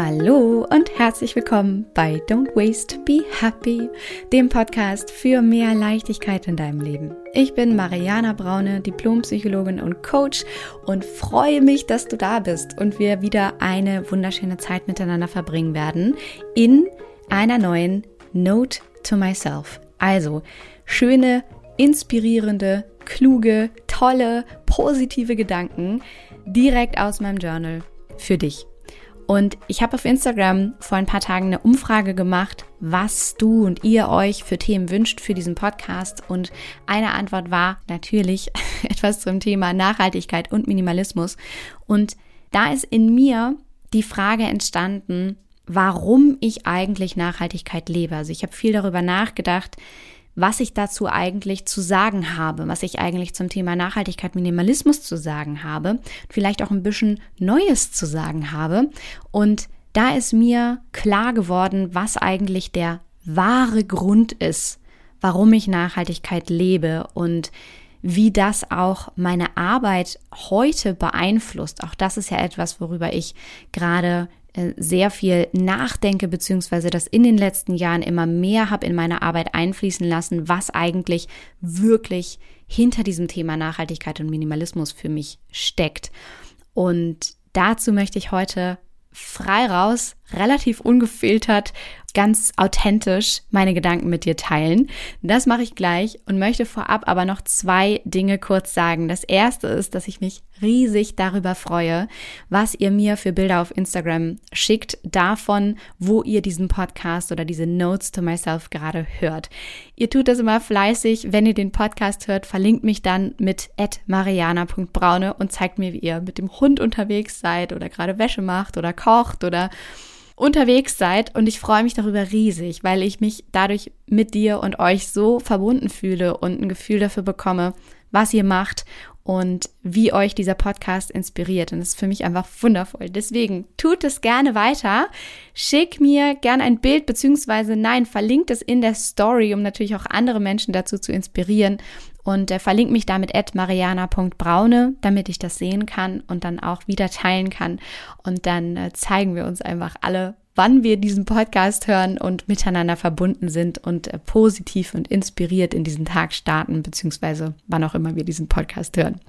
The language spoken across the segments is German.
Hallo und herzlich willkommen bei Don't Waste, Be Happy, dem Podcast für mehr Leichtigkeit in deinem Leben. Ich bin Mariana Braune, Diplompsychologin und Coach und freue mich, dass du da bist und wir wieder eine wunderschöne Zeit miteinander verbringen werden in einer neuen Note to Myself. Also schöne, inspirierende, kluge, tolle, positive Gedanken direkt aus meinem Journal für dich. Und ich habe auf Instagram vor ein paar Tagen eine Umfrage gemacht, was du und ihr euch für Themen wünscht für diesen Podcast. Und eine Antwort war natürlich etwas zum Thema Nachhaltigkeit und Minimalismus. Und da ist in mir die Frage entstanden, warum ich eigentlich Nachhaltigkeit lebe. Also ich habe viel darüber nachgedacht, was ich dazu eigentlich zu sagen habe, was ich eigentlich zum Thema Nachhaltigkeit, Minimalismus zu sagen habe, vielleicht auch ein bisschen Neues zu sagen habe. Und da ist mir klar geworden, was eigentlich der wahre Grund ist, warum ich Nachhaltigkeit lebe und wie das auch meine Arbeit heute beeinflusst. Auch das ist ja etwas, worüber ich gerade sehr viel nachdenke, beziehungsweise das in den letzten Jahren immer mehr habe in meine Arbeit einfließen lassen, was eigentlich wirklich hinter diesem Thema Nachhaltigkeit und Minimalismus für mich steckt. Und dazu möchte ich heute frei raus, relativ ungefiltert ganz authentisch meine Gedanken mit dir teilen. Das mache ich gleich und möchte vorab aber noch zwei Dinge kurz sagen. Das erste ist, dass ich mich riesig darüber freue, was ihr mir für Bilder auf Instagram schickt, davon, wo ihr diesen Podcast oder diese Notes to Myself gerade hört. Ihr tut das immer fleißig. Wenn ihr den Podcast hört, verlinkt mich dann mit mariana.braune und zeigt mir, wie ihr mit dem Hund unterwegs seid oder gerade Wäsche macht oder kocht oder unterwegs seid und ich freue mich darüber riesig, weil ich mich dadurch mit dir und euch so verbunden fühle und ein Gefühl dafür bekomme, was ihr macht und wie euch dieser Podcast inspiriert. Und das ist für mich einfach wundervoll. Deswegen tut es gerne weiter. Schick mir gerne ein Bild, beziehungsweise nein, verlinkt es in der Story, um natürlich auch andere Menschen dazu zu inspirieren. Und äh, verlinkt mich damit at mariana.braune, damit ich das sehen kann und dann auch wieder teilen kann. Und dann äh, zeigen wir uns einfach alle, wann wir diesen Podcast hören und miteinander verbunden sind und äh, positiv und inspiriert in diesen Tag starten, beziehungsweise wann auch immer wir diesen Podcast hören.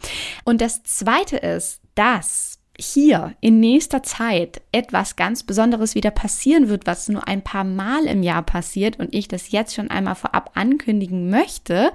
Und das Zweite ist, dass hier in nächster Zeit etwas ganz Besonderes wieder passieren wird, was nur ein paar Mal im Jahr passiert und ich das jetzt schon einmal vorab ankündigen möchte,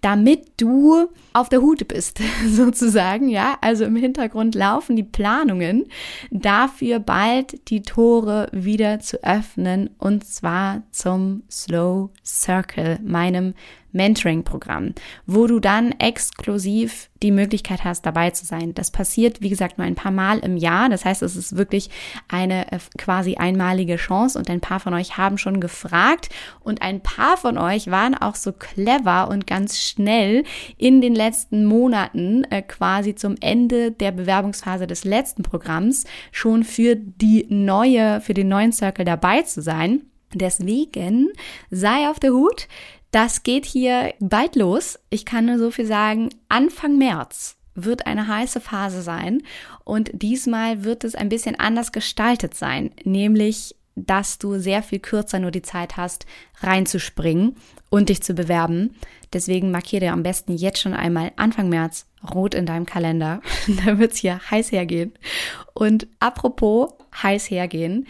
damit du auf der Hute bist, sozusagen, ja. Also im Hintergrund laufen die Planungen dafür bald die Tore wieder zu öffnen und zwar zum Slow Circle, meinem Mentoring-Programm, wo du dann exklusiv die Möglichkeit hast, dabei zu sein. Das passiert, wie gesagt, nur ein paar Mal im Jahr. Das heißt, es ist wirklich eine äh, quasi einmalige Chance und ein paar von euch haben schon gefragt und ein paar von euch waren auch so clever und ganz schnell in den letzten Monaten äh, quasi zum Ende der Bewerbungsphase des letzten Programms schon für die neue, für den neuen Circle dabei zu sein. Deswegen sei auf der Hut. Das geht hier bald los. Ich kann nur so viel sagen, Anfang März wird eine heiße Phase sein und diesmal wird es ein bisschen anders gestaltet sein, nämlich dass du sehr viel kürzer nur die Zeit hast, reinzuspringen und dich zu bewerben. Deswegen markiere am besten jetzt schon einmal Anfang März rot in deinem Kalender. da wird es hier heiß hergehen. Und apropos heiß hergehen,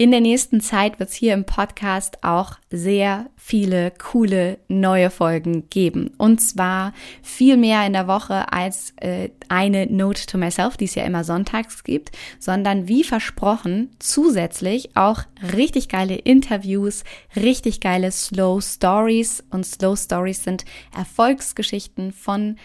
in der nächsten Zeit wird es hier im Podcast auch sehr viele coole neue Folgen geben. Und zwar viel mehr in der Woche als äh, eine Note to Myself, die es ja immer sonntags gibt, sondern wie versprochen zusätzlich auch richtig geile Interviews, richtig geile Slow Stories. Und Slow Stories sind Erfolgsgeschichten von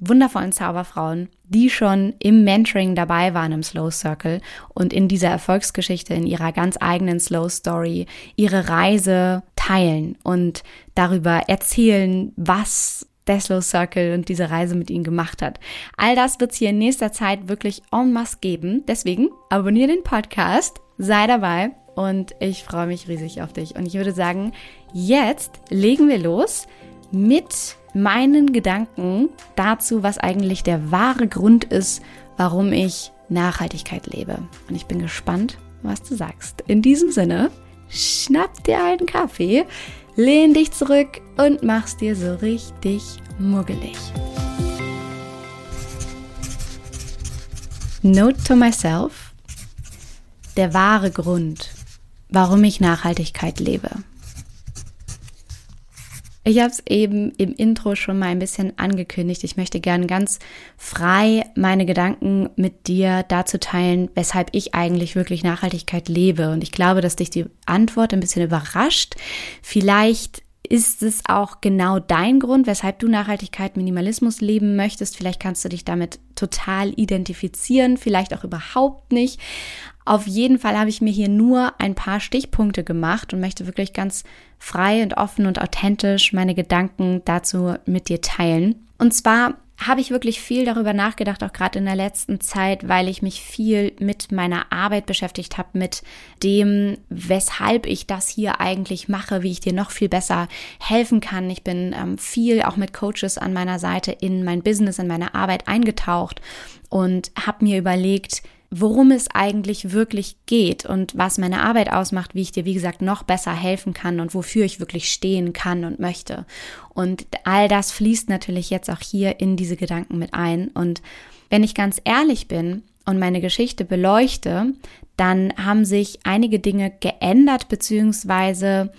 wundervollen Zauberfrauen, die schon im Mentoring dabei waren im Slow Circle und in dieser Erfolgsgeschichte, in ihrer ganz eigenen Slow Story, ihre Reise teilen und darüber erzählen, was der Slow Circle und diese Reise mit ihnen gemacht hat. All das wird es hier in nächster Zeit wirklich en masse geben. Deswegen abonniere den Podcast, sei dabei und ich freue mich riesig auf dich. Und ich würde sagen, jetzt legen wir los mit meinen Gedanken dazu, was eigentlich der wahre Grund ist, warum ich Nachhaltigkeit lebe. Und ich bin gespannt, was du sagst. In diesem Sinne, schnapp dir einen Kaffee, lehn dich zurück und mach's dir so richtig muggelig. Note to myself. Der wahre Grund, warum ich Nachhaltigkeit lebe. Ich habe es eben im Intro schon mal ein bisschen angekündigt. Ich möchte gern ganz frei meine Gedanken mit dir dazu teilen, weshalb ich eigentlich wirklich Nachhaltigkeit lebe. Und ich glaube, dass dich die Antwort ein bisschen überrascht. Vielleicht ist es auch genau dein Grund, weshalb du Nachhaltigkeit, Minimalismus leben möchtest? Vielleicht kannst du dich damit total identifizieren, vielleicht auch überhaupt nicht. Auf jeden Fall habe ich mir hier nur ein paar Stichpunkte gemacht und möchte wirklich ganz frei und offen und authentisch meine Gedanken dazu mit dir teilen. Und zwar habe ich wirklich viel darüber nachgedacht, auch gerade in der letzten Zeit, weil ich mich viel mit meiner Arbeit beschäftigt habe, mit dem, weshalb ich das hier eigentlich mache, wie ich dir noch viel besser helfen kann. Ich bin ähm, viel auch mit Coaches an meiner Seite in mein Business, in meine Arbeit eingetaucht und habe mir überlegt, worum es eigentlich wirklich geht und was meine Arbeit ausmacht, wie ich dir, wie gesagt, noch besser helfen kann und wofür ich wirklich stehen kann und möchte. Und all das fließt natürlich jetzt auch hier in diese Gedanken mit ein. Und wenn ich ganz ehrlich bin und meine Geschichte beleuchte, dann haben sich einige Dinge geändert beziehungsweise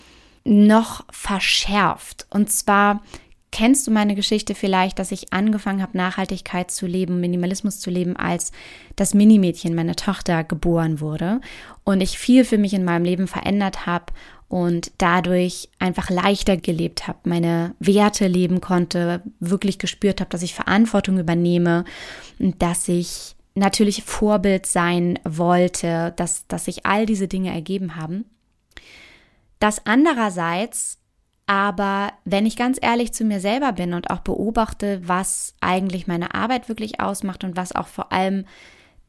noch verschärft. Und zwar kennst du meine Geschichte vielleicht, dass ich angefangen habe, Nachhaltigkeit zu leben, Minimalismus zu leben, als das Minimädchen, meine Tochter, geboren wurde und ich viel für mich in meinem Leben verändert habe und dadurch einfach leichter gelebt habe, meine Werte leben konnte, wirklich gespürt habe, dass ich Verantwortung übernehme und dass ich natürlich Vorbild sein wollte, dass, dass sich all diese Dinge ergeben haben. Das andererseits aber wenn ich ganz ehrlich zu mir selber bin und auch beobachte, was eigentlich meine Arbeit wirklich ausmacht und was auch vor allem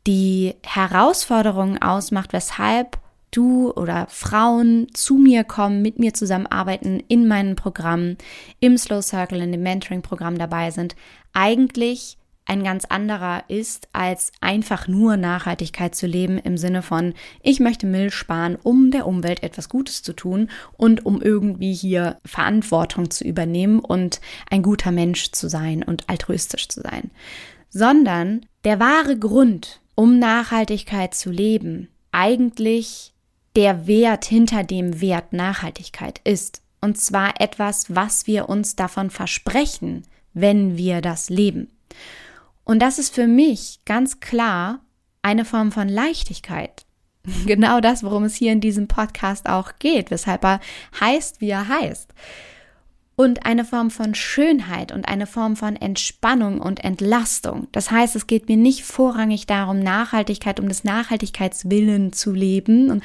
die Herausforderungen ausmacht, weshalb du oder Frauen zu mir kommen, mit mir zusammenarbeiten in meinen Programmen, im Slow Circle, in dem Mentoring-Programm dabei sind, eigentlich ein ganz anderer ist, als einfach nur Nachhaltigkeit zu leben im Sinne von, ich möchte Müll sparen, um der Umwelt etwas Gutes zu tun und um irgendwie hier Verantwortung zu übernehmen und ein guter Mensch zu sein und altruistisch zu sein. Sondern der wahre Grund, um Nachhaltigkeit zu leben, eigentlich der Wert hinter dem Wert Nachhaltigkeit ist. Und zwar etwas, was wir uns davon versprechen, wenn wir das leben. Und das ist für mich ganz klar eine Form von Leichtigkeit. Genau das, worum es hier in diesem Podcast auch geht, weshalb er heißt, wie er heißt. Und eine Form von Schönheit und eine Form von Entspannung und Entlastung. Das heißt, es geht mir nicht vorrangig darum, Nachhaltigkeit um des Nachhaltigkeitswillen zu leben,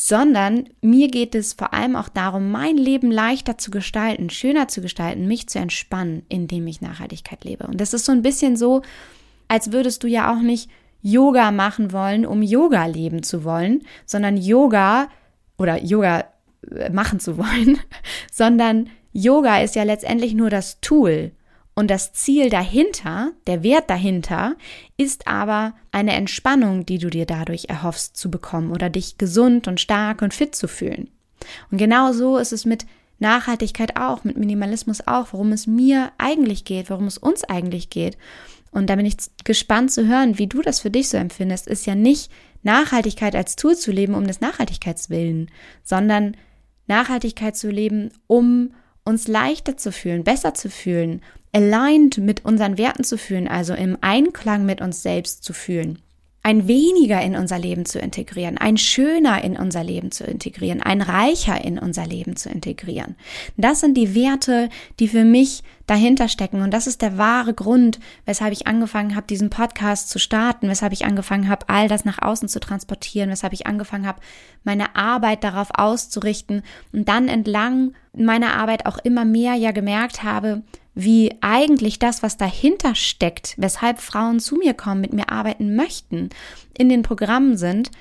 sondern mir geht es vor allem auch darum, mein Leben leichter zu gestalten, schöner zu gestalten, mich zu entspannen, indem ich Nachhaltigkeit lebe. Und das ist so ein bisschen so, als würdest du ja auch nicht Yoga machen wollen, um Yoga leben zu wollen, sondern Yoga oder Yoga äh, machen zu wollen, sondern Yoga ist ja letztendlich nur das Tool, und das Ziel dahinter, der Wert dahinter, ist aber eine Entspannung, die du dir dadurch erhoffst zu bekommen oder dich gesund und stark und fit zu fühlen. Und genau so ist es mit Nachhaltigkeit auch, mit Minimalismus auch, worum es mir eigentlich geht, worum es uns eigentlich geht. Und da bin ich gespannt zu hören, wie du das für dich so empfindest, ist ja nicht Nachhaltigkeit als Tool zu leben um des Nachhaltigkeitswillen, sondern Nachhaltigkeit zu leben, um uns leichter zu fühlen, besser zu fühlen, aligned mit unseren Werten zu fühlen, also im Einklang mit uns selbst zu fühlen. Ein weniger in unser Leben zu integrieren, ein schöner in unser Leben zu integrieren, ein reicher in unser Leben zu integrieren. Das sind die Werte, die für mich dahinter stecken. Und das ist der wahre Grund, weshalb ich angefangen habe, diesen Podcast zu starten, weshalb ich angefangen habe, all das nach außen zu transportieren, weshalb ich angefangen habe, meine Arbeit darauf auszurichten und dann entlang meiner Arbeit auch immer mehr ja gemerkt habe, wie eigentlich das, was dahinter steckt, weshalb Frauen zu mir kommen, mit mir arbeiten möchten, in den Programmen sind,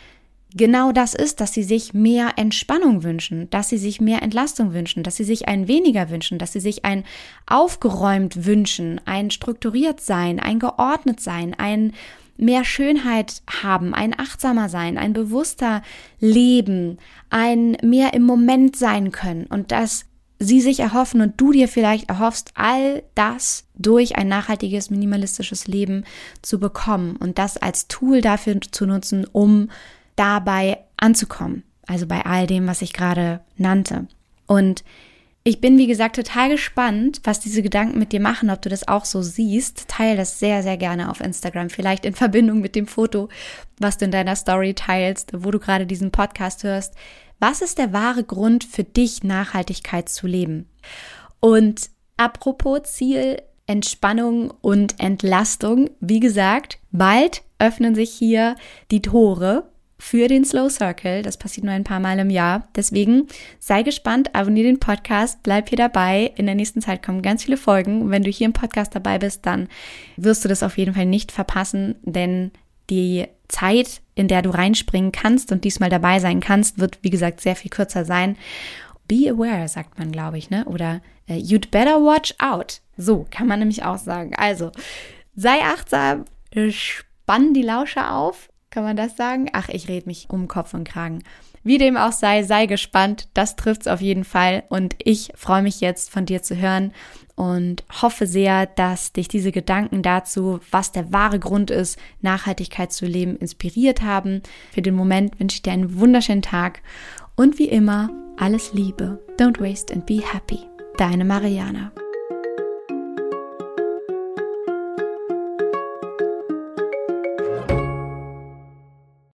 genau das ist, dass sie sich mehr Entspannung wünschen, dass sie sich mehr Entlastung wünschen, dass sie sich ein weniger wünschen, dass sie sich ein aufgeräumt wünschen, ein strukturiert sein, ein geordnet sein, ein mehr Schönheit haben, ein achtsamer sein, ein bewusster Leben, ein mehr im Moment sein können. Und dass sie sich erhoffen und du dir vielleicht erhoffst, all das durch ein nachhaltiges, minimalistisches Leben zu bekommen und das als Tool dafür zu nutzen, um dabei anzukommen. Also bei all dem, was ich gerade nannte. Und ich bin, wie gesagt, total gespannt, was diese Gedanken mit dir machen, ob du das auch so siehst. Teil das sehr, sehr gerne auf Instagram. Vielleicht in Verbindung mit dem Foto, was du in deiner Story teilst, wo du gerade diesen Podcast hörst. Was ist der wahre Grund für dich, Nachhaltigkeit zu leben? Und apropos Ziel, Entspannung und Entlastung, wie gesagt, bald öffnen sich hier die Tore für den Slow Circle. Das passiert nur ein paar Mal im Jahr. Deswegen sei gespannt, abonniere den Podcast, bleib hier dabei. In der nächsten Zeit kommen ganz viele Folgen. wenn du hier im Podcast dabei bist, dann wirst du das auf jeden Fall nicht verpassen, denn die Zeit, in der du reinspringen kannst und diesmal dabei sein kannst, wird, wie gesagt, sehr viel kürzer sein. Be aware, sagt man, glaube ich, ne? Oder uh, you'd better watch out. So kann man nämlich auch sagen. Also, sei achtsam, spann die Lauscher auf. Kann man das sagen? Ach, ich rede mich um Kopf und Kragen. Wie dem auch sei, sei gespannt. Das trifft's auf jeden Fall. Und ich freue mich jetzt von dir zu hören und hoffe sehr, dass dich diese Gedanken dazu, was der wahre Grund ist, Nachhaltigkeit zu leben, inspiriert haben. Für den Moment wünsche ich dir einen wunderschönen Tag und wie immer alles Liebe. Don't waste and be happy. Deine Mariana.